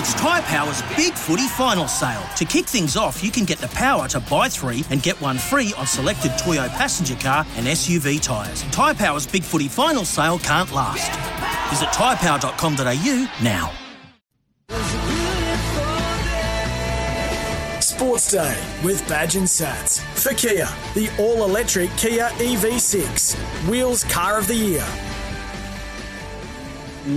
It's Tyre Power's Big Footy Final Sale. To kick things off, you can get the power to buy three and get one free on selected Toyo passenger car and SUV tyres. Tyre Power's Big Footy Final Sale can't last. Visit tyrepower.com.au now. Sports Day with Badge and Sats. For Kia, the all electric Kia EV6. Wheels Car of the Year.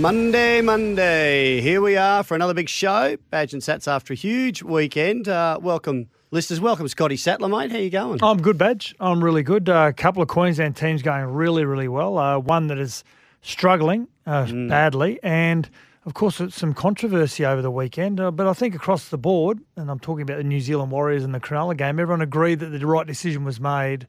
Monday, Monday. Here we are for another big show. Badge and Sats after a huge weekend. Uh, welcome, listeners. Welcome, Scotty Sattler, mate. How you going? I'm good, Badge. I'm really good. Uh, a couple of Queensland teams going really, really well. Uh, one that is struggling uh, Mm. badly, and of course, it's some controversy over the weekend. Uh, but I think across the board, and I'm talking about the New Zealand Warriors and the Cronulla game, everyone agreed that the right decision was made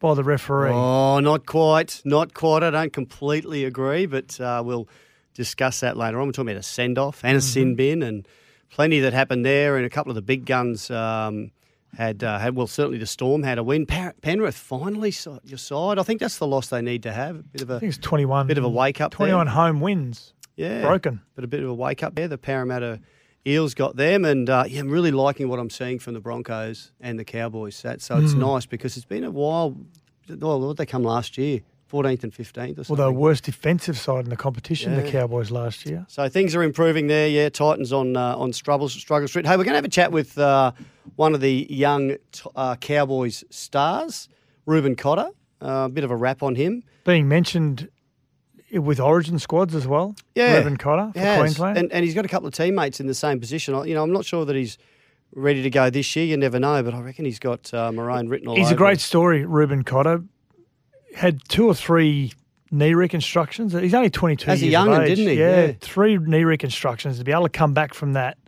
by the referee. Oh, not quite. Not quite. I don't completely agree, but uh, we'll discuss that later on. We're talking about a send off and a sin bin and plenty that happened there. And a couple of the big guns um, had, uh, had, well, certainly the Storm had a win. Par- Penrith finally saw your side. I think that's the loss they need to have. A bit of a, I think it's 21. bit of a wake up there. 21 home wins. Yeah. Broken. But a bit of a wake up there. The Parramatta Eels got them. And uh, yeah, I'm really liking what I'm seeing from the Broncos and the Cowboys. That, so it's nice because it's been a while. Well, they come last year? 14th and 15th or Well, something. the worst defensive side in the competition, the Cowboys last year. So things are improving there. Yeah, Titans on uh, on struggle struggle street. Hey, we're going to have a chat with uh, one of the young t- uh, Cowboys stars, Reuben Cotter. Uh, a bit of a rap on him. Being mentioned with origin squads as well. Yeah, Reuben Cotter for has. Queensland. and, and he's got a couple of teammates in the same position. You know, I'm not sure that he's ready to go this year. You never know, but I reckon he's got uh, Maroon written all He's over a great story, Reuben Cotter. Had two or three knee reconstructions. He's only 22 As a young'un, of age. didn't he? Yeah, Yeah. three knee reconstructions to be able to come back from that.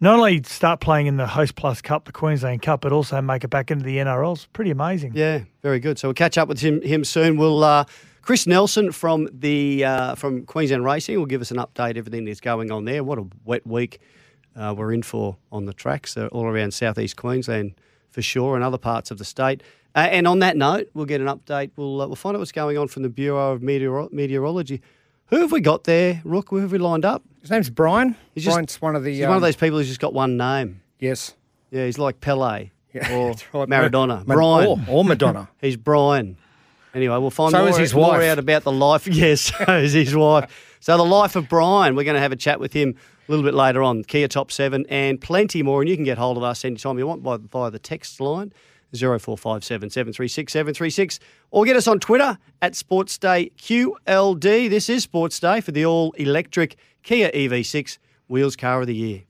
Not only start playing in the Host Plus Cup, the Queensland Cup, but also make it back into the NRL. It's pretty amazing. Yeah, very good. So we'll catch up with him him soon. We'll uh, Chris Nelson from the uh, from Queensland Racing will give us an update everything that's going on there. What a wet week uh, we're in for on the tracks all around southeast Queensland for sure, and other parts of the state. Uh, and on that note, we'll get an update. We'll uh, we'll find out what's going on from the Bureau of Meteor- Meteorology. Who have we got there, Rook? Who have we lined up? His name's Brian. He's just- Brian's one of the. He's one of um, those people who's just got one name. Yes. Yeah, he's like Pele Yeah, or right. Maradona. Ma- Brian. Or, or Madonna. He's Brian. Anyway, we'll find So more, is his more wife. out about the life. Yes, so is his wife. So the life of Brian. We're going to have a chat with him a little bit later on. Kia Top 7 and plenty more. And you can get hold of us anytime you want by, via the text line 0457 736 736 or get us on Twitter at SportsDay QLD. This is Sports Day for the all electric Kia EV6 Wheels Car of the Year.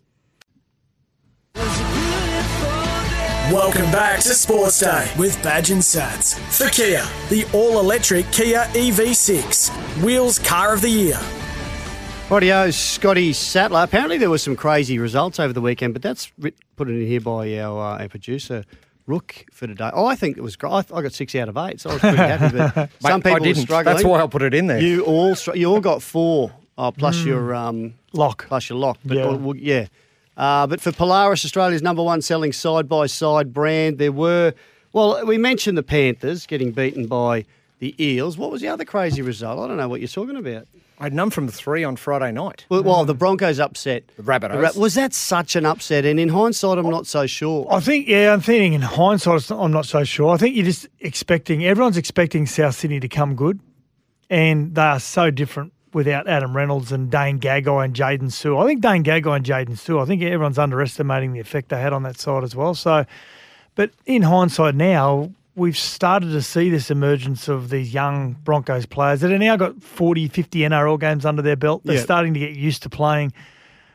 Welcome back to Sports Day with Badge and Sats. For Kia, the all electric Kia EV6. Wheels Car of the Year. Rightio, Scotty Sattler. Apparently there were some crazy results over the weekend, but that's put in here by our, uh, our producer, Rook, for today. Oh, I think it was great. I, I got six out of eight, so I was pretty happy. But some people were didn't. struggling. That's why I put it in there. You all str- you all got four, oh, plus your um, Lock. plus your lock. But, Yeah. well, well, yeah. Uh, but for Polaris, Australia's number one selling side by side brand, there were, well, we mentioned the Panthers getting beaten by the Eels. What was the other crazy result? I don't know what you're talking about. I had none from three on Friday night. Well, well the Broncos upset. The Rabbitohs. Ra- was that such an upset? And in hindsight, I'm not so sure. I think, yeah, I'm thinking in hindsight, I'm not so sure. I think you're just expecting, everyone's expecting South Sydney to come good, and they are so different without Adam Reynolds and Dane Gagai and Jaydn Su'A. I think Dane Gagai and Jaydn Su'A, I think everyone's underestimating the effect they had on that side as well. So, but in hindsight now, we've started to see this emergence of these young Broncos players that have now got 40, 50 NRL games under their belt. They're Yeah. starting to get used to playing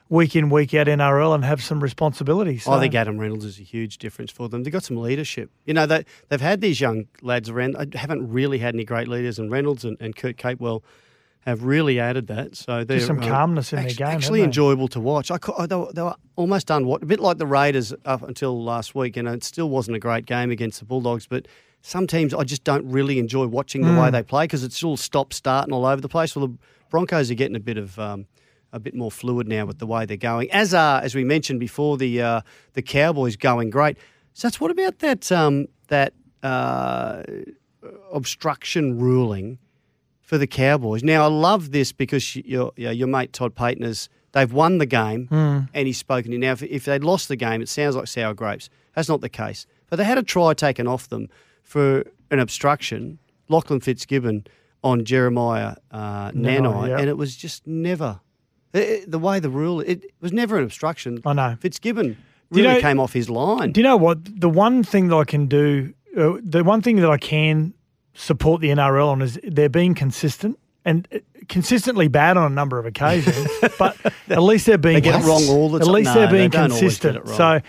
week in, week out NRL and have some responsibilities. I think Adam Reynolds is a huge difference for them. They've got some leadership. You know, they, they've had these young lads around. I haven't really had any great leaders, and Reynolds and, and Kurt Capewell have really added that. So they're some uh, calmness in their game, Actually enjoyable to watch. I, cou- they, were, they were almost unwatched, a bit like the Raiders up until last week. and it still wasn't a great game against the Bulldogs, but some teams I just don't really enjoy watching the Mm. way they play because it's all stop starting all over the place. Well, the Broncos are getting a bit of. Um, a bit more fluid now with the way they're going, as are, as we mentioned before, the uh, the Cowboys going great. So, that's what about that um, that uh, obstruction ruling for the Cowboys. Now, I love this because your your, your mate Todd Payten has they've won the game and he's spoken to you. Now, if, if they'd lost the game, it sounds like sour grapes. That's not the case. But they had a try taken off them for an obstruction, Lachlan Fitzgibbon on Jeremiah uh, Nanai, yeah. and it was just never. it- the way the rule, it was never an obstruction. I know. Fitzgibbon Do you really know- came off his line. Do you know what? The one thing that I can do, uh, the one thing that I can support the NRL on is they're being consistent and uh, consistently bad on a number of occasions, but at least they're being They get it wrong all the time. At least No, they're being get consistent. So,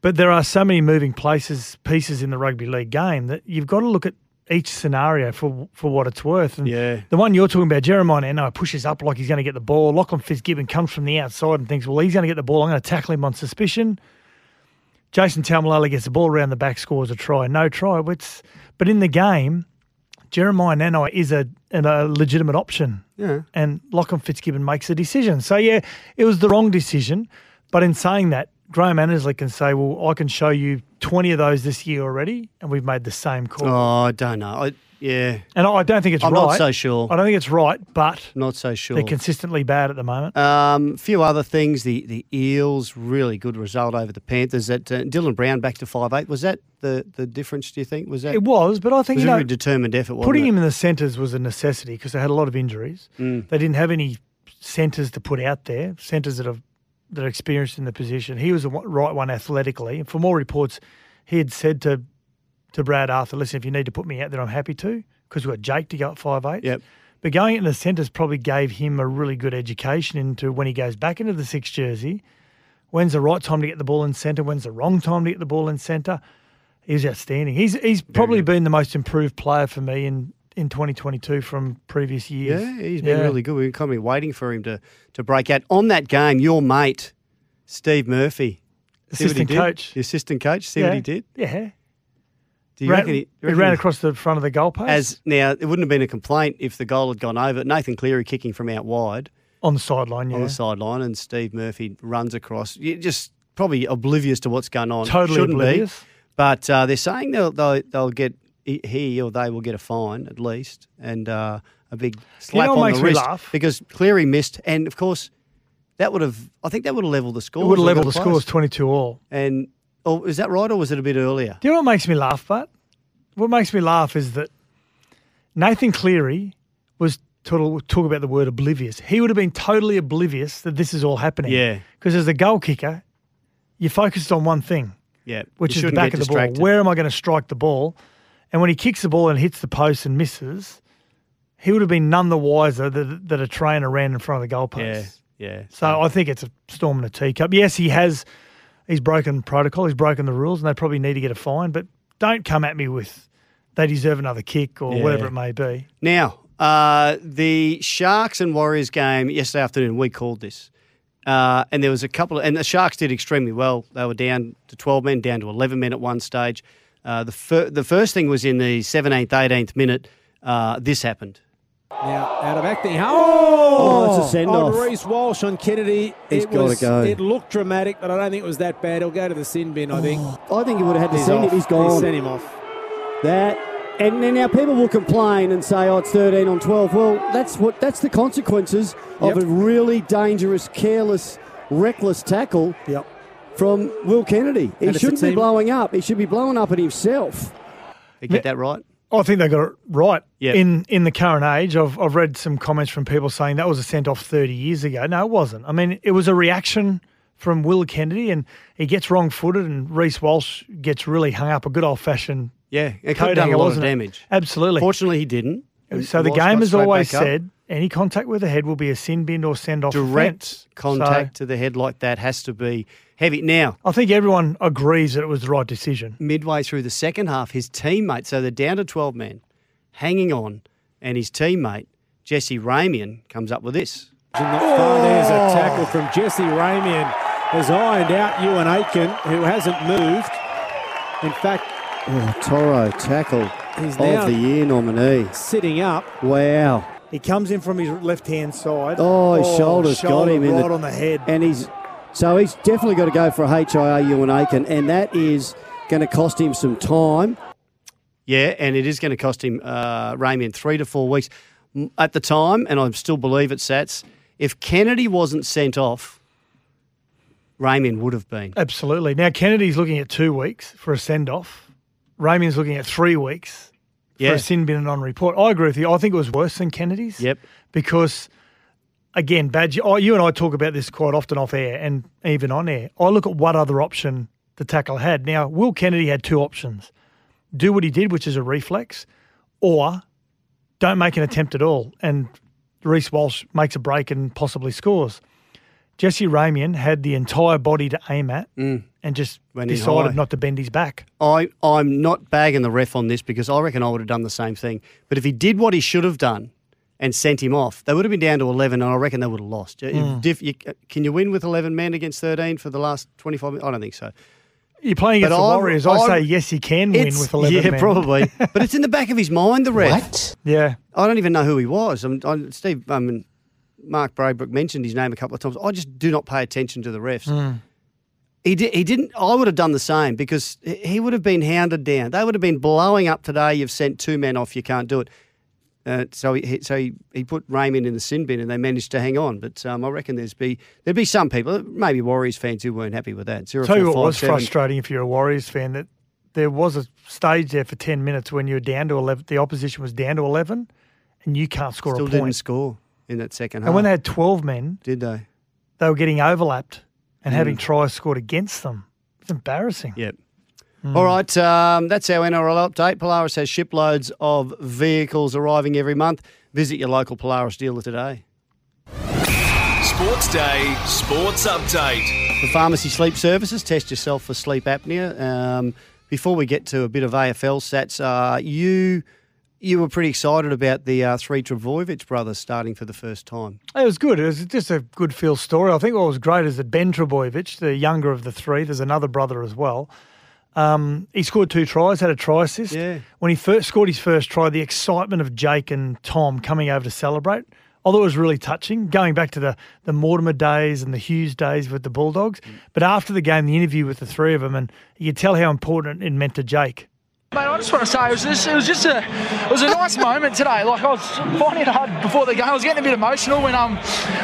but there are so many moving places pieces in the rugby league game that you've got to look at each scenario for for what it's worth. And Yeah. the one you're talking about, Jeremiah Nanai pushes up like he's going to get the ball. Lachlan Fitzgibbon comes from the outside and thinks, well, he's going to get the ball. I'm going to tackle him on suspicion. Jason Taumalolo gets the ball around the back, scores a try. No try. But It's, but in the game, Jeremiah Nanai is a, a legitimate option. Yeah. And Lachlan Fitzgibbon makes a decision. So, yeah, it was the wrong decision. But in saying that, Graham Annesley can say, well, I can show you 20 of those this year already, and we've made the same call. Oh, I don't know. I, yeah, And I don't think it's I'm right. not so sure. I don't think it's right, but Not so sure. they're consistently bad at the moment. Um, few other things. The the Eels really good result over the Panthers. That uh, Dylan Brown back to five eight. Was that the, the difference? Do you think was that? it was, but I think was you a know, very determined effort. Wasn't putting it? him in the centres was a necessity because they had a lot of injuries. Mm. They didn't have any centres to put out there, centres that have that are experienced in the position. He was the right one athletically. And from all reports, he had said to to Brad Arthur, "Listen, if you need to put me out there, I'm happy to because we've got Jake to go at five eight. Yep. But going into the centres probably gave him a really good education into when he goes back into the six jersey. When's the right time to get the ball in centre? When's the wrong time to get the ball in centre? He's outstanding. He's he's probably been the most improved player for me in, in 2022 from previous years. Yeah, he's been Yeah. really good. We're kind of waiting for him to to break out on that game. Your mate, Steve Murphy, he Assistant coach. the assistant coach. See yeah. what he did. Yeah. Do you ran, reckon he, he you reckon ran across the front of the goalpost As now, it wouldn't have been a complaint if the goal had gone over. Nathan Cleary kicking from out wide. on the sideline. Yeah. on the sideline, and Steve Murphy runs across. You just probably oblivious to what's going on. Totally Shouldn't oblivious. Be. But uh, they're saying they'll, they'll they'll get he or they will get a fine at least, and uh, a big slap know on makes the me wrist laugh? because Cleary missed, and of course that would have. I think that would have leveled the score. It would have leveled the scores 22 all. And oh, is that right, or was it a bit earlier? Do you know what makes me laugh, but what makes me laugh is that Nathan Cleary was talk, talk about the word oblivious. He would have been totally oblivious that this is all happening. Yeah. Because as a goal kicker, you're focused on one thing, Yeah, which You is the back of the ball. Where am I going to strike the ball? And when he kicks the ball and hits the post and misses, he would have been none the wiser that, that a trainer ran in front of the goalpost. Yeah, yeah. So I think it's a storm in a teacup. Yes, he has. He's broken protocol. He's broken the rules, and they probably need to get a fine. But don't come at me with they deserve another kick or Yeah. whatever it may be. Now, uh, the Sharks and Warriors game yesterday afternoon, we called this. Uh, and there was a couple of, and the Sharks did extremely well. They were down to 12 men, down to 11 men at one stage. Uh, the, fir- the first thing was in the 17th, 18th minute. Uh, this happened. Now out of acting. Oh, Oh, it's a send-off. On Reece Walsh on Kennedy. He's it gotta go. It looked dramatic, but I don't think it was that bad. He'll go to the sin bin. I think. I think he would have had to He's send off. him. He's gone. He sent him off. That and then now people will complain and say, "Oh, it's 13 on 12." Well, that's what that's the consequences Yep. of a really dangerous, careless, reckless tackle Yep. From Will Kennedy. He And shouldn't be blowing up. He should be blowing up at himself. Did you get that right? Oh, I think they got it right Yeah. in in the current age. I've I've read some comments from people saying that was a sent off 30 years ago. No, it wasn't. I mean, it was a reaction from Will Kennedy, and he gets wrong footed, and Reece Walsh gets really hung up. A good old fashioned Yeah, it could have done a lot of wasn't it? damage. Absolutely. Fortunately, he didn't. So the Walsh game has always back up. said any contact with the head will be a sin bin or send off direct contact to the head like that has to be heavy. Now, I think everyone agrees that it was the right decision. midway through the second half, his teammate, so they're down to 12 men, hanging on, and his teammate Jesse Ramien comes up with this. And that- oh, there's a tackle from Jesse Ramien. Has ironed out Euan Aitken, who hasn't moved. In fact, Oh, Toro tackle He's of the year nominee. sitting up. Wow. He comes in from his left hand side. Oh, his shoulders got shoulder him in the- on the head. And he's so he's definitely got to go for a HIA Euan Aitken, and that is going to cost him some time. Yeah, and it is going to cost him uh, Ramien three to four weeks. At the time, and I still believe it, Sats, if Kennedy wasn't sent off, Ramien would have been. Absolutely. Now Kennedy's looking at two weeks for a send off. Ramien's looking at three weeks for Yeah. a sin bin and on report. I agree with you. I think it was worse than Kennedy's. Yep. Because again, Badge, oh, you and I talk about this quite often off air and even on air. I look at what other option the tackle had. Now, Will Kennedy had two options: do what he did, which is a reflex, or don't make an attempt at all. And Reece Walsh makes a break and possibly scores. Jesse Ramien had the entire body to aim at mm. And just Went decided high. not to bend his back. I, I'm not bagging the ref on this because I reckon I would have done the same thing. But if he did what he should have done and sent him off, they would have been down to 11 and I reckon they would have lost. If Hmm. you, can you win with 11 men against 13 for the last 25 minutes? I don't think so. You're playing But against the I- Warriors. I, I- say yes, he can win with 11 Yeah, men. probably. but it's in the back of his mind, the ref. Yeah. I don't even know who he was. I mean, I, Steve, I mean, Mark Braybrook mentioned his name a couple of times. I just do not pay attention to the refs. Hmm. He did. He didn't. I would have done the same because he- would have been hounded down. They would have been blowing up today. You've sent two men off. You can't do it. Uh, so he, so he, he put Raymond in the sin bin, and they managed to hang on. But um, I reckon there's be there'd be some people, maybe Warriors fans, who weren't happy with that. Zero, Tell you what five, was seven. frustrating if you're a Warriors fan that there was a stage there for 10 minutes when you were down to 11, the opposition was down to 11, and you can't score Still a didn't point. score in that second half. And when they had 12 men, did they? they were getting overlapped and Mm. having tries scored against them. It's embarrassing. Yep. All right, um, that's our NRL update. Polaris has shiploads of vehicles arriving every month. Visit your local Polaris dealer today. Sports Day, Sports Update. For Pharmacy Sleep Services, test yourself for sleep apnea. Um, before we get to a bit of AFL stats, uh, you you were pretty excited about the uh, three Trbojevic brothers starting for the first time. It was good. It was just a good feel story. I think what was great is that Ben Trbojevic, the younger of the three, there's another brother as well. Um, he scored two tries, had a try assist. Yeah. When he first scored his first try, the excitement of Jake and Tom coming over to celebrate, although it was really touching, going back to the, the Mortimer days and the Hughes days with the Bulldogs. But after the game, the interview with the three of them, and you could tell how important it meant to Jake. Mate, I just want to say it was just, it was just a it was a nice moment today. Like I was finding it hard before the game. I was getting a bit emotional when um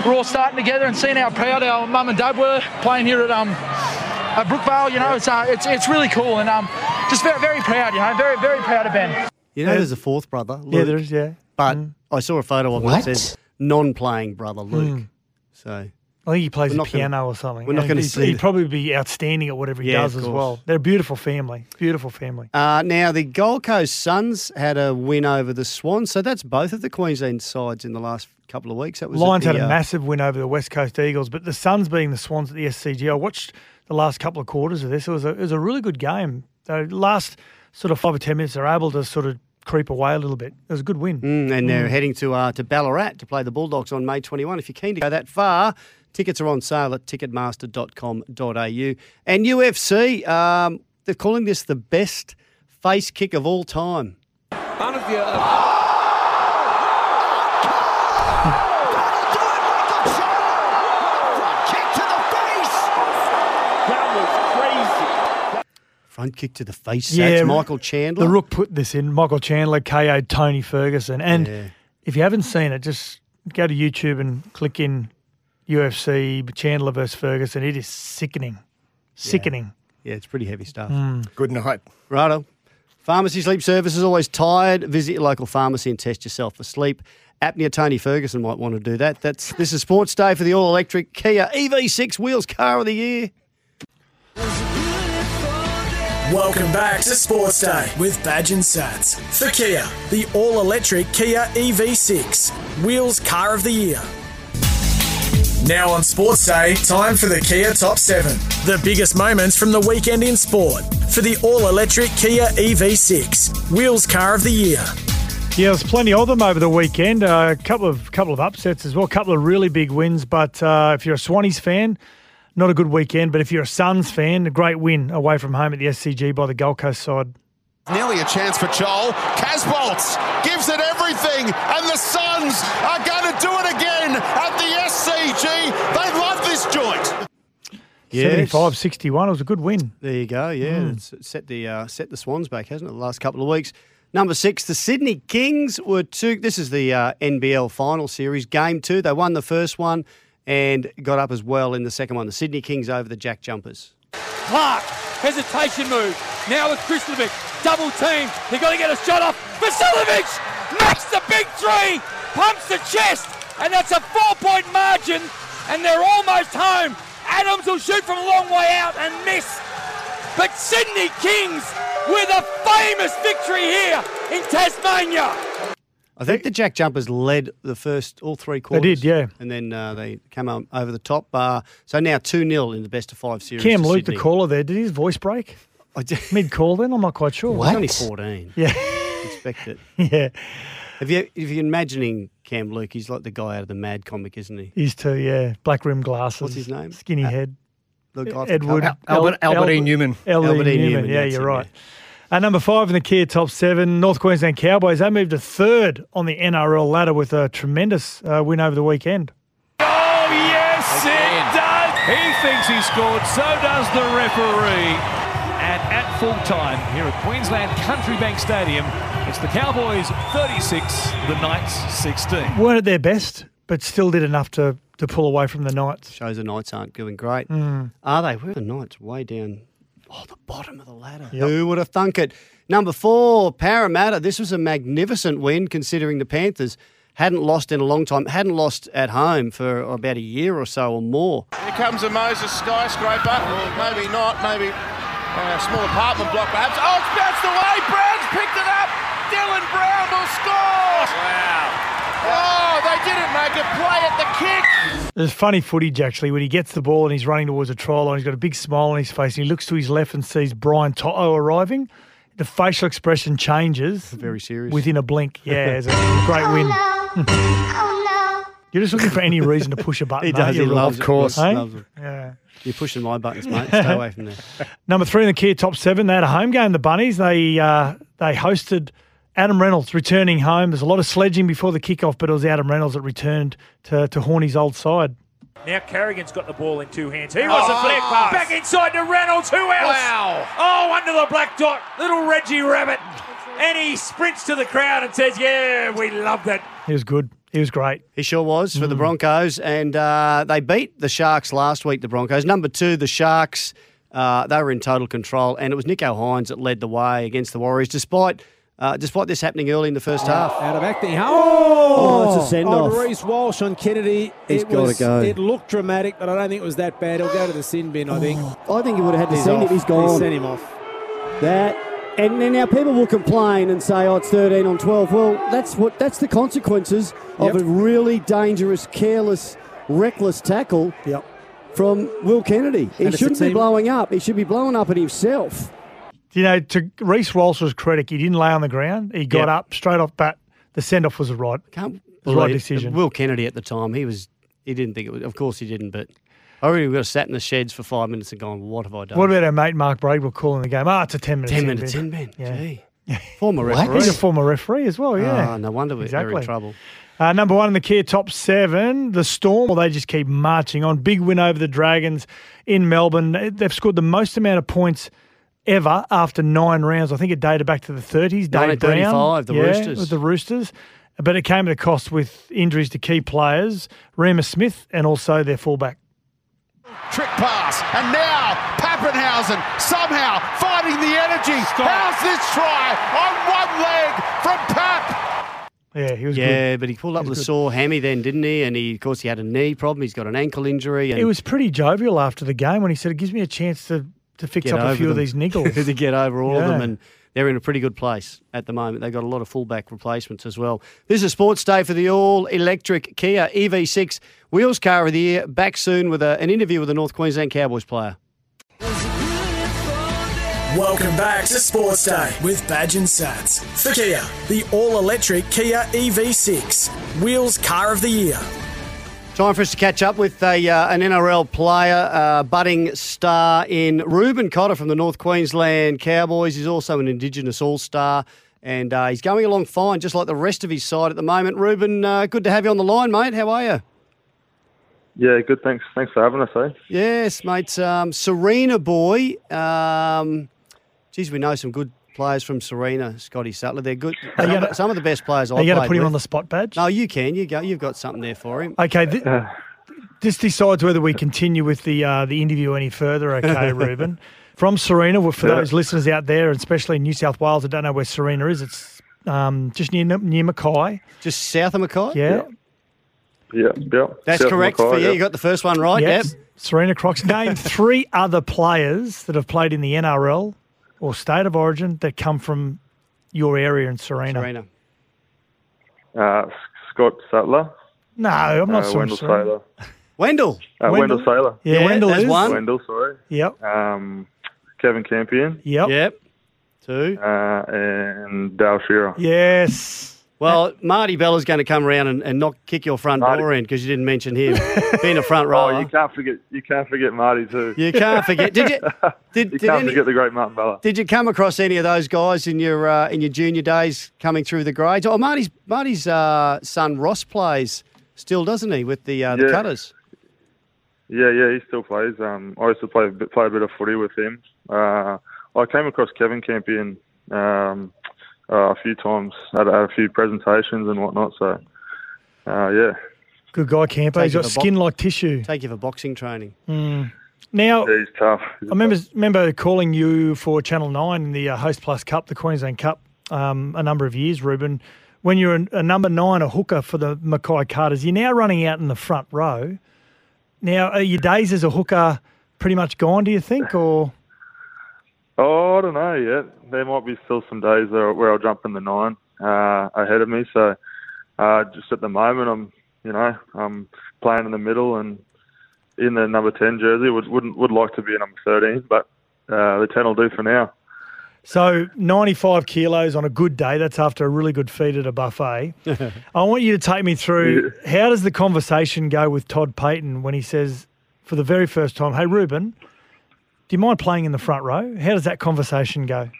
we're all starting together and seeing how proud our mum and dad were playing here at um at Brookvale. You know, it's uh, it's it's really cool and um just very very proud. You know, very very proud of Ben. You know, there's a fourth brother, Luke, Yeah, there is, yeah. but I saw a photo of him that says non-playing brother Luke. So I think he plays the not gonna- piano or something. we're not gonna see He'd that. probably be outstanding at whatever he Yeah, does as course. well. They're a beautiful family. Beautiful family. Uh, now, the Gold Coast Suns had a win over the Swans, so that's both of the Queensland sides in the last couple of weeks. That was Lions the, had a uh, massive win over the West Coast Eagles, but the Suns being the Swans at the SCG. I watched the last couple of quarters of this. It was a, it was a really good game. The last sort of five or ten minutes, they're able to sort of creep away a little bit. It was a good win. Mm, and they're heading to uh, to Ballarat to play the Bulldogs on May 21. If you're keen to go that far, tickets are on sale at ticketmaster.com.au. And UFC, um, they're calling this the best face kick of all time. Front kick to the face. Yeah, That's Michael Chandler. The Rook put this in. Michael Chandler KO'd Tony Ferguson. And Yeah. if you haven't seen it, just go to YouTube and click in UFC Chandler versus Ferguson. It is sickening. Sickening. Yeah, it's pretty heavy stuff. Hmm. Good night. Righto. Pharmacy Sleep Service is always tired. Visit your local pharmacy and test yourself for sleep. Apnea Tony Ferguson might want to do that. That's this is Sports Day for the all electric Kia EV6 wheels car of the year. Welcome back to Sports Day with Badge and Sats. For Kia, the all electric Kia EV6, Wheels Car of the Year. Now on Sports Day, time for the Kia Top 7. The biggest moments from the weekend in sport for the all electric Kia EV6, Wheels Car of the Year. Yeah, there's plenty of them over the weekend. Uh, a couple of couple of upsets as well. A couple of really big wins. But uh, if you're a Swannies fan, not a good weekend. But if you're a Suns fan, a great win away from home at the SCG by the Gold Coast side. Nearly a chance for Joel. Casboults gives it everything, and the Suns are going to do it again at the SCG. They love this joint. Yes. 75 61. It was a good win. There you go. Yeah, Mm. it's set the uh, set the Swans back, hasn't it? The last couple of weeks. Number six, the Sydney Kings were two. This is the uh, NBL final series, game two. They won the first one and got up as well in the second one. The Sydney Kings over the Jack Jumpers. Clark, hesitation move. Now with Krislovic, double team. They've got to get a shot off. Vasiljevic makes the big three, pumps the chest, and that's a four point margin, and they're almost home. Adams will shoot from a long way out and miss. But Sydney Kings with a famous victory here in Tasmania. I think the Jack Jumpers led the first all three quarters. They did, yeah. And then uh, they came on over the top. Uh, so now 2 0 in the best of five series. Cam to Luke, the caller there, did his voice break? Mid call then? I'm not quite sure. He's only 14. Yeah. Expect it. Yeah. If, you, if you're imagining Cam Luke, he's like the guy out of the Mad comic, isn't he? He's too, yeah. Black rim glasses. What's his name? Skinny head. The guy Edward. Al- Albert- Albertine Newman. Albertine Albertine Newman. Newman, Yeah, you're right. At number five in the Kia top seven, North Queensland Cowboys. They moved to third on the NRL ladder with a tremendous uh, win over the weekend. Oh, yes, it does. He thinks he scored, so does the referee. And at full time here at Queensland Country Bank Stadium, it's the Cowboys 36, the Knights 16. Weren't at their best, but still did enough to, to pull away from the Knights. Shows the Knights aren't doing great. Mm. Are they? Where are the Knights? Way down. Oh, the bottom of the ladder. Yep. Who would have thunk it? Number four, Parramatta. This was a magnificent win considering the Panthers hadn't lost in a long time, hadn't lost at home for about a year or so or more. Here comes a Moses skyscraper, or maybe not, maybe a small apartment block perhaps. Oh, it's bounced away. Brown's picked it up. Dylan Brown will. Wow. Oh, they didn't make a play at the kick. There's funny footage actually when he gets the ball and he's running towards a try line. He's got a big smile on his face and he looks to his left and sees Brian Toto arriving. The facial expression changes. Very serious. Within a blink. Yeah, it's a great win. You're just looking for any reason to push a button. He does. He loves it. Course. Hey? Loves it. Yeah. You're pushing my buttons, mate. Stay away from there. Number three in the Kia top seven. They had a home game. The Bunnies. They uh, they hosted Adam Reynolds returning home. There's a lot of sledging before the kickoff, but it was Adam Reynolds that returned to to Horny's old side. Now Carrigan's got the ball in two hands. He wants Oh, a flick pass. back inside to Reynolds. Who else? Wow. Oh, under the black dot, little Reggie Rabbit, and he sprints to the crowd and says, "Yeah, we love that." He was good. He was great. He sure was for the Mm. Broncos, and uh, they beat the Sharks last week. The Broncos, number two, the Sharks, uh, they were in total control, and it was Nicho Hynes that led the way against the Warriors, despite uh, despite this happening early in the first half. Out of acting. Oh, Oh, it's a send-off. On Reece Walsh on Kennedy. He's it gotta go. It looked dramatic, but I don't think it was that bad. He'll go to the sin bin, I think. I think he would have had to send off. it. He's gone. He sent him off. That and then now people will complain and say, "Oh, it's 13 on 12." Well, that's what that's the consequences of Yep. a really dangerous, careless, reckless tackle Yep. from Will Kennedy. He And shouldn't be blowing up. He should be blowing up at himself. You know, to Reece Walsh's credit, he didn't lay on the ground. He got Yep. up straight off bat. The send off was the right, Can't the right believe- decision. Will Kennedy at the time, he was he didn't think it was. Of course, he didn't, but I really would have sat in the sheds for five minutes and gone, "What have I done?" What about our mate Mark Braidwell calling the game? Ah, it's a 10 minute 10 sin minutes bin. in, Yeah. Gee. Former referee. He's a former referee as well, yeah. Ah, no wonder we're, they're in Exactly. trouble. Uh, number one in the Kia top seven, the Storm. Well, they just keep marching on. Big win over the Dragons in Melbourne. They've scored the most amount of points ever after nine rounds. I think it dated back to the 30s. Dave Brown, 1935, the yeah, Roosters. With the Roosters. But it came at a cost with injuries to key players, Reimis Smith and also their fullback. Trick pass, and now Papenhuyzen somehow finding the energy. How's this try on one leg from Pap? Yeah, he was yeah, good. but he pulled up He with was a sore hammy then, didn't he? And he, of course, he had a knee problem. He's got an ankle injury. And It was pretty jovial after the game when he said, it gives me a chance to, to fix up a over few of these niggles. to get over all of them, and they're in a pretty good place at the moment. They've got a lot of fullback replacements as well. This is Sports Day for the all electric Kia EV6 Wheels Car of the Year. Back soon with a, an interview with a North Queensland Cowboys player. Welcome back to Sports Day with Badge and Sats. For Kia, the all electric Kia EV6, Wheels Car of the Year. Time for us to catch up with a, uh, an NRL player, uh, budding star in Reuben Cotter from the North Queensland Cowboys. He's also an Indigenous All Star, and uh, he's going along fine, just like the rest of his side at the moment. Reuben, uh, good to have you on the line, mate. How are you? Yeah, good. Thanks. Thanks for having us, eh? Yes, mate. Um, Sarina boy. Um, geez, we know some good players from Sarina, Scotty Sattler. They're good. Some, gonna- some of the best players I've Are you going to put him with. on the spot badge? No, you can. You go. You've got something there for him. Okay, th- this decides whether we continue with the uh, the interview any further. Okay, Reuben. From Sarina, well, for Yeah. those listeners out there, especially in New South Wales, I don't know where Sarina is. It's um, just near near Mackay. Just south of Mackay. Yeah, Yeah, yeah. That's South correct Mackay, for you. yeah. You got the first one right. Yep. Yep. Sarina Crocs. Name three other players that have played in the NRL or state of origin that come from your area in Sarina. Sarina. Uh, Scott Sattler. No, I'm not uh, so Wendell Serena. Sailor. Wendell. Uh, Wendell, Sailor. Yeah, Wendell is. one. Wendell, sorry. Yep. Um, Kevin Campion. Yep. Yep. Two. Uh, and Dale Shearer. Yes. Well, Marty Bella's going to come around and, and not kick your front Marty. door in because you didn't mention him being a front rower. Oh, you can't forget. You can't forget Marty too. You can't forget. Did you? Did, you did, can't any, forget the great Martin Bella. did you come across any of those guys in your uh, in your junior days coming through the grades? Oh, Marty's Marty's uh, son Ross plays still, doesn't he, with the uh, the Yeah. Cutters? Yeah, yeah, he still plays. Um, I used to play a bit, play a bit of footy with him. Uh, I came across Kevin Campion um, uh, a few times at, at a few presentations and whatnot. So, uh, yeah, Good guy, Camper. He's Take got it for skin like tissue. Take you for boxing training. Mm. Now, yeah, he's tough. I remember remember calling you for Channel Nine in the uh, Host Plus Cup, the Queensland Cup, um, a number of years, Reuben. When you're a, a number nine, a hooker for the Mackay Cutters, you're now running out in the front row. Now, are your days as a hooker pretty much gone? Do you think, or Oh, I don't know yet. There might be still some days where, I'll jump in the nine uh, ahead of me. So, uh, just at the moment, I'm, you know, I'm playing in the middle and in the number ten jersey. Would wouldn't would like to be a number thirteen, but uh, the ten will do for now. so 95 kilos on a good day? That's after a really good feed at a buffet. I want you to take me through how does the conversation go with Todd Payten when he says, for the very first time, "Hey, Reuben, do you mind playing in the front row?" How does that conversation go?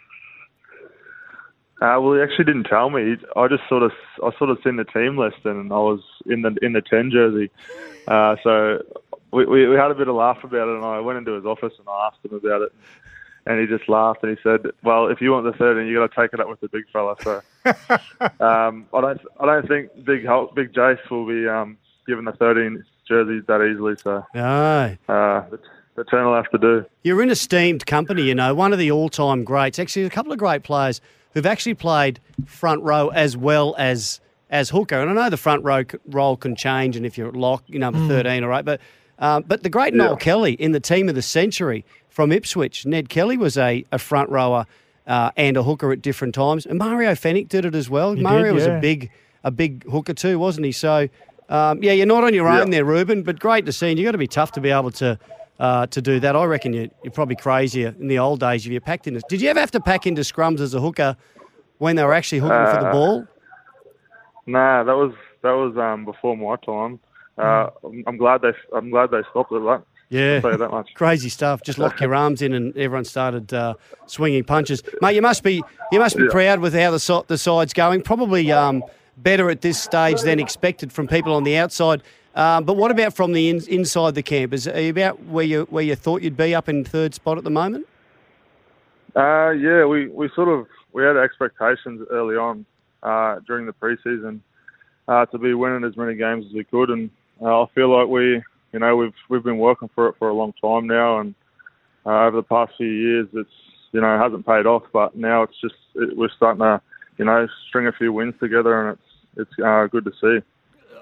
Uh, well, he actually didn't tell me. I just sort of, I sort of seen the team list, and I was in the in the ten jersey. Uh, so we, we we had a bit of laugh about it, and I went into his office and I asked him about it, and he just laughed and he said, "Well, if you want the thirteen, you got to take it up with the big fella." So um, I don't, I don't think big Hulk, big Jace will be um, given the thirteen jerseys that easily. So No. uh, the, the will have to do. You're in esteemed company, you know, one of the all time greats. Actually, a couple of great players who've actually played front row as well as as hooker. And I know the front row c- role can change, and if you're at lock, you know, number Mm. 13, all right. But um, but the great Noel Kelly in the team of the century from Ipswich, Ned Kelly was a, a front rower uh, and a hooker at different times. And Mario Fenech did it as well. He Mario did, was a big a big hooker too, wasn't he? So um, yeah, you're not on your own there, Reuben. But great to see. And you've got to be tough to be able to. Uh, to do that, I reckon you, you're probably crazier in the old days if you packed into. Did you ever have to pack into scrums as a hooker when they were actually hooking for the Uh, ball? Nah, that was that was um, before my time. Uh, I'm- I'm glad they I'm glad they stopped it. That Yeah. I'll tell you that much. Crazy stuff. Just lock your arms in, and everyone started uh, swinging punches. Mate, you must be you must be Yeah. proud with how the the side's going. Probably um, better at this stage than expected from people on the outside. Um, but what about from the in, inside the camp? Is are you about where you where you thought you'd be up in third spot at the moment? Uh, yeah, we, we sort of we had expectations early on uh, during the preseason uh, to be winning as many games as we could, and uh, I feel like we you know we've we've been working for it for a long time now, and uh, over the past few years it's you know hasn't paid off, but now it's just it, we're starting to you know string a few wins together, and it's it's uh, good to see.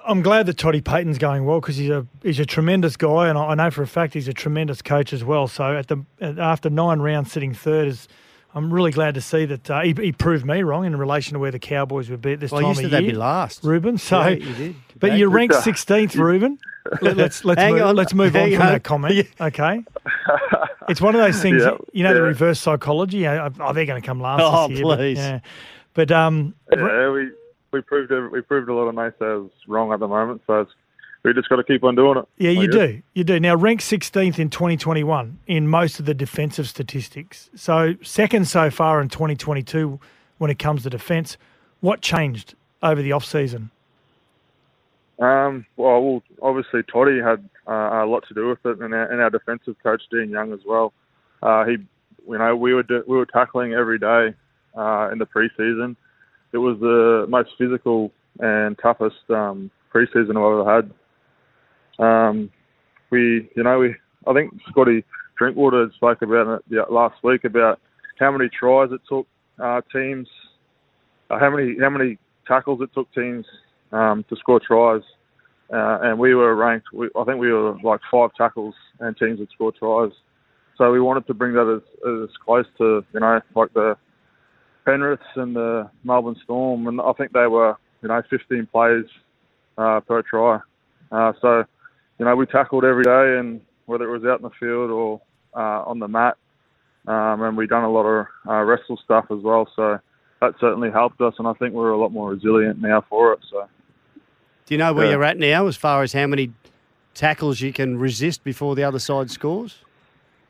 I'm glad that Toddy Payten's going well because he's a he's a tremendous guy, and I I know for a fact he's a tremendous coach as well. So at the after nine rounds, sitting third is. I'm really glad to see that uh, he, he proved me wrong in relation to where the Cowboys would be at this Well, time you of said year. they'd be last. Reuben. So, Yeah, you did. but you're ranked 16th, Reuben. Let's Hang move, on, let's move on from on. that comment. Okay. It's one of those things, Yeah, you know, the reverse psychology. Oh, oh, they're going to come last Oh, this year. but- please. yeah. But um, Yeah, we we proved we proved a lot of naysayers wrong at the moment, so it's, we just got to keep on doing it. Yeah, you do. You do. Now, ranked 16th in 2021 in most of the defensive statistics. So, second so far in 2022 when it comes to defence. What changed over the off-season? Um, well, well, obviously Toddy had uh, a lot to do with it, and our, and our defensive coach Dean Young as well. Uh, he, you know, we were do, we were tackling every day uh, in the preseason. It was the most physical and toughest um, preseason I've ever had. Um, we, you know, we I think Scotty Drinkwater spoke about it last week about how many tries it took uh, teams, uh, how many how many tackles it took teams um, to score tries, uh, and we were ranked. We, I think we were like five tackles and teams that scored tries. So we wanted to bring that as, as close to you know like the Penriths and the Melbourne Storm, and I think they were you know 15 plays uh, per try. Uh, so you know we tackled every day, and whether it was out in the field or uh, on the mat, um, and we done a lot of uh, wrestle stuff as well. So that certainly helped us, and I think we're a lot more resilient now for it. So. Do you know where Yeah. you're at now as far as how many tackles you can resist before the other side scores?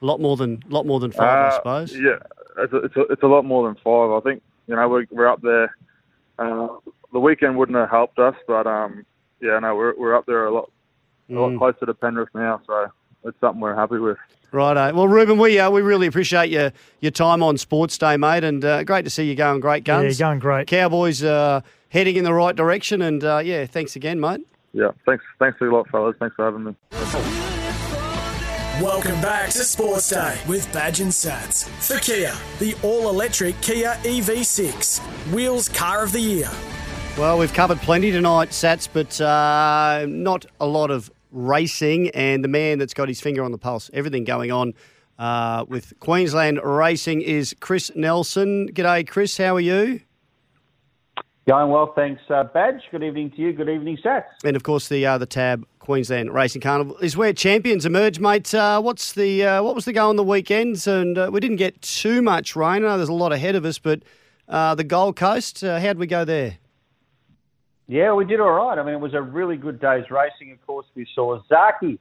A lot more than lot more than five, I Uh, suppose. Yeah, it's a, it's a, it's a lot more than five. I think you know we're we're up there. Uh, the weekend wouldn't have helped us, but um, yeah, no, we're we're up there a lot a lot Mm. closer to Penrith now. So it's something we're happy with. Right, Well, Reuben, we uh, we really appreciate your your time on Sports Day, mate, and uh, great to see you going great guns. you're going great. Cowboys uh, heading in the right direction, and uh, yeah, thanks again, mate. Yeah, thanks thanks a lot, fellas. Thanks for having me. Welcome back to Sports Day with Badge and Sats. For Kia, the all electric Kia EV6. Wheels Car of the Year. Well, we've covered plenty tonight, Sats, but uh, not a lot of racing. And the man that's got his finger on the pulse, everything going on uh, with Queensland racing is Chris Nelson. G'day, Chris. How are you? Going well, thanks, uh, Badge. Good evening to you. Good evening, Sats. And of course, the uh, the Tab Queensland Racing Carnival is where champions emerge, mate. Uh, what's the uh, what was the go on the weekends? And uh, we didn't get too much rain. I know there's a lot ahead of us, but uh, the Gold Coast, uh, how'd we go there? Yeah, we did all right. I mean, it was a really good day's racing. Of course, we saw Zaaki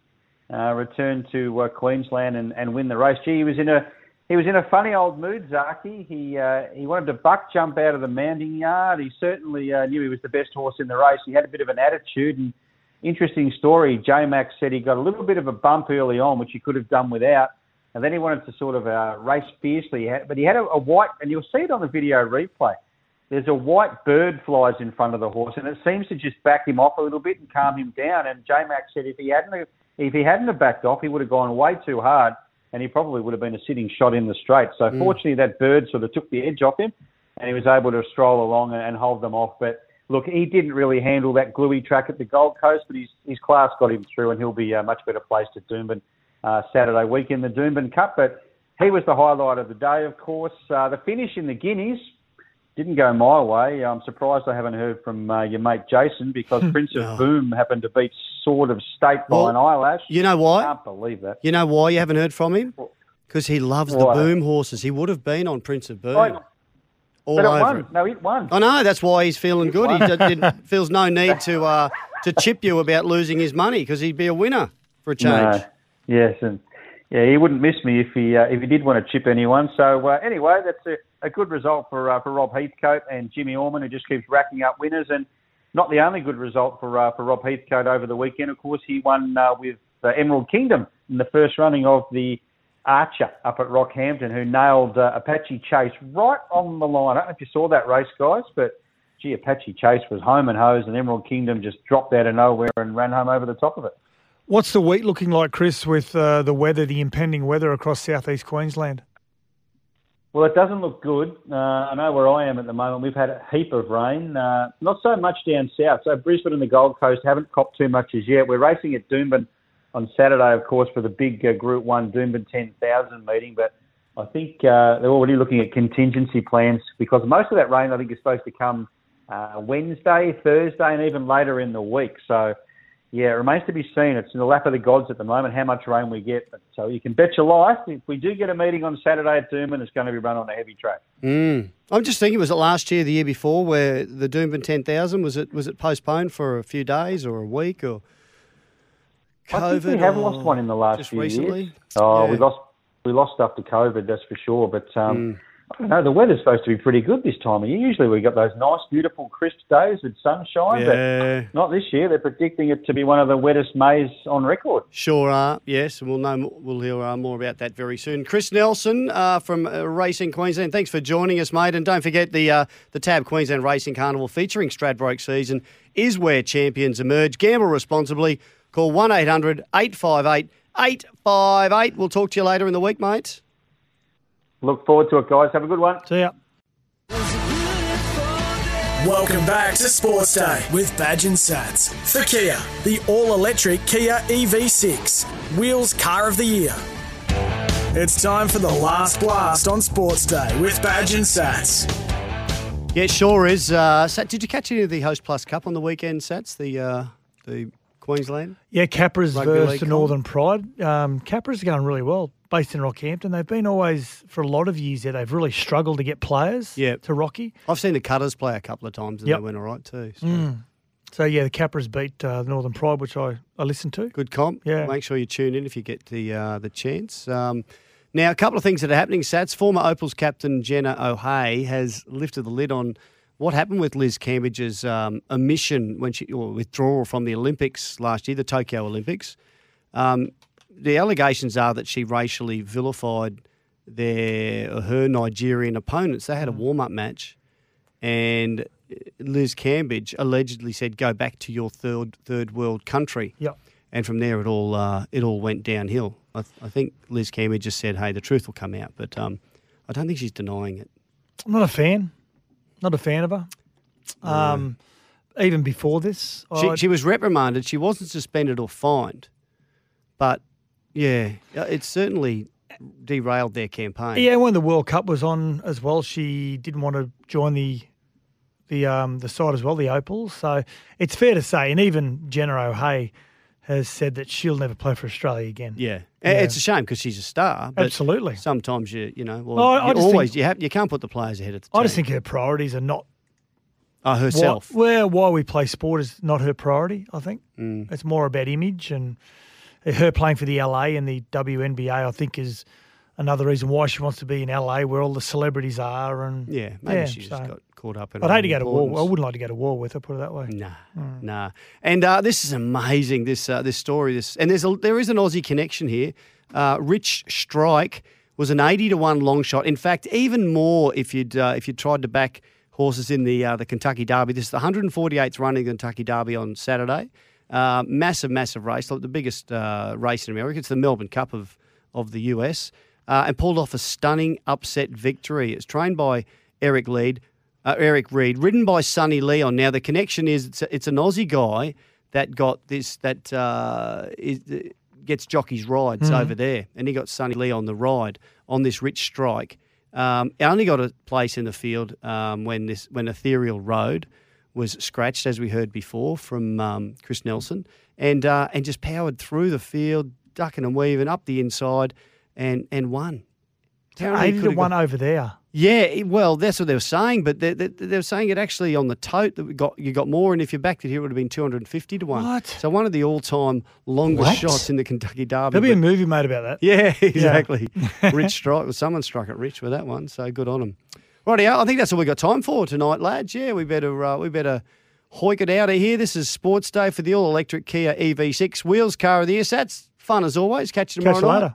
uh, return to Queensland and, and win the race. Gee, he was in a he was in a funny old mood, Zaaki. He he wanted to buck jump out of the mounting yard. He certainly knew he was the best horse in the race. He had a bit of an attitude. And interesting story. J Mac said he got a little bit of a bump early on, which he could have done without. And then he wanted to sort of uh, race fiercely. He had- But he had a, a white, and you'll see it on the video replay. There's a white bird flies in front of the horse, and it seems to just back him off a little bit and calm him down. And J Mac said if he hadn't if he hadn't have backed off, he would have gone way too hard, and he probably would have been a sitting shot in the straight. So Mm. fortunately, that bird sort of took the edge off him, and he was able to stroll along and, and hold them off. But look, he didn't really handle that gluey track at the Gold Coast, but his his class got him through, and he'll be uh, much better placed at Doomben uh, Saturday week in the Doomben Cup. But he was the highlight of the day, of course. Uh, the finish in the Guineas didn't go my way. I'm surprised I haven't heard from uh, your mate Jason because Prince of Oh. Boom happened to beat Sword of State by Well, an eyelash. You know why? I can't believe that. You know why you haven't heard from him? Because he loves the boom horses. He would have been on Prince of Boom. Oh, all but it over won. it. No, it won. I know that's why he's feeling good. He won. d- feels no need to uh, to chip you about losing his money because he'd be a winner for a change. No. Yes, and yeah, he wouldn't miss me if he uh, if he did want to chip anyone. So uh, anyway, that's a, a good result for uh, for Rob Heathcote and Jimmy Orman, who just keeps racking up winners. And not the only good result for uh, for Rob Heathcote over the weekend. Of course, he won uh, with uh, Emerald Kingdom in the first running of the Archer up at Rockhampton, who nailed uh, Apache Chase right on the line. I don't know if you saw that race, guys, but gee, Apache Chase was home and hose, and Emerald Kingdom just dropped out of nowhere and ran home over the top of it. What's the week looking like, Chris, with uh, the weather, the impending weather across southeast Queensland? Well, it doesn't look good. Uh, I know where I am at the moment. We've had a heap of rain. Uh, not so much down south. So Brisbane and the Gold Coast haven't copped too much as yet. We're racing at Doomben on Saturday, of course, for the big uh, Group 1 Doomben 10,000 meeting. But I think uh, they're already looking at contingency plans because most of that rain, I think, is supposed to come uh, Wednesday, Thursday, and even later in the week. So, yeah, it remains to be seen. It's in the lap of the gods at the moment how much rain we get. But, so you can bet your life if we do get a meeting on Saturday at Doomben, it's going to be run on a heavy track. Mm. I'm just thinking, was it last year, the year before, where the Doomben 10,000 was it was it postponed for a few days or a week or COVID? I think we have lost one in the last few recently? years. Oh, Yeah. we lost we lost stuff to COVID, that's for sure. But um, I don't know. The weather's supposed to be pretty good this time of year. Usually we've got those nice, beautiful, crisp days with sunshine. Yeah. But not this year. They're predicting it to be one of the wettest Mays on record. Sure are, yes, and we'll know we'll hear uh, more about that very soon. Chris Nelson uh, from uh, Racing Queensland, thanks for joining us, mate. And don't forget the uh, the Tab Queensland Racing Carnival featuring Stradbroke season is where champions emerge. Gamble responsibly. Call 1 800 858 858. We'll talk to you later in the week, mate. Look forward to it, guys. Have a good one. See ya. Welcome back to Sports Day with Badge and Sats. For Kia, the all electric Kia EV6, Wheels Car of the Year. It's time for the last blast on Sports Day with Badge and Sats. Yeah, sure is. Uh, Sat, did you catch any of the Hostplus Cup on the weekend, Sats? The uh, the Queensland? Yeah, Capra's versus the? Northern Pride. Um, Capra's going really well, based in Rockhampton. They've been always, for a lot of years there, they've really struggled to get players Yeah. to Rocky. I've seen the Cutters play a couple of times and Yep. they went all right too. So. Mm. So, yeah, the Capras beat uh, the Northern Pride, which I, I listened to. Good comp. Yeah. Make sure you tune in if you get the uh, the chance. Um, now, a couple of things that are happening. Sats former Opals captain Jenna O'Hea has lifted the lid on what happened with Liz Cambage's um, omission when she or withdrawal from the Olympics last year, the Tokyo Olympics. Um, the allegations are that she racially vilified their her Nigerian opponents. They had a warm up match, and Liz Cambage allegedly said, "Go back to your third third world country." Yep. And from there, it all uh, it all went downhill. I, th- I think Liz Cambage just said, "Hey, the truth will come out," but um, I don't think she's denying it. I'm not a fan. Not a fan of her. Um, Even before this, She, I- she was reprimanded. She wasn't suspended or fined, but yeah, uh, it certainly derailed their campaign. Yeah, when the World Cup was on as well, she didn't want to join the the um, the side as well, the Opals. So it's fair to say, and even Jenna O'Hea has said that she'll never play for Australia again. Yeah, A- it's a shame because she's a star. But Absolutely. Sometimes you you know, well, I- I you always think- you have you can't put the players ahead of the I team. just think her priorities are not oh, herself. Why, well, why we play sport is not her priority. I think Mm. it's more about image and her playing for the LA and the WNBA. I think is another reason why she wants to be in LA, where all the celebrities are. And Yeah, maybe she just got caught up in I'd hate to go to war. I wouldn't like to go to war with her. Put it that way. Nah, nah. And uh, this is amazing. This uh, this story. This and there's a, there is an Aussie connection here. Uh, Rich Strike was an eighty to one long shot. In fact, even more if you'd uh, if you tried to back horses in the uh, the Kentucky Derby. This is the 148th running of the Kentucky Derby on Saturday. Uh, massive, massive race, like the biggest uh, race in America. It's the Melbourne Cup of of the US, uh, and pulled off a stunning upset victory. It's trained by Eric Lead, uh, Eric Reed, written by Sonny Leon. Now the connection is it's, it's an Aussie guy that got this that uh, is, gets jockeys rides Mhm. over there, and he got Sonny Leon the ride on this rich strike. Um, it only got a place in the field um, when this when Ethereal Road was scratched, as we heard before from um, Chris Nelson, and uh, and just powered through the field, ducking and weaving up the inside, and and won. Eighty to one got- over there. Yeah, well, that's what they were saying, but they, they, they were saying it actually on the tote that we got you got more, and if you backed it here, it would have been two hundred and fifty to one. What? So one of the all-time longest What? shots in the Kentucky Derby. There'll be a movie made about that. yeah, exactly. Rich strike. Well, someone struck it rich with that one, so good on them. Rightio, I think that's all we got time for tonight, lads. Yeah, we better uh, we better hoik it out of here. This is Sports Day for the all-electric Kia EV6 wheels car of the year. So that's fun as always. Catch you tomorrow Catch you night. later.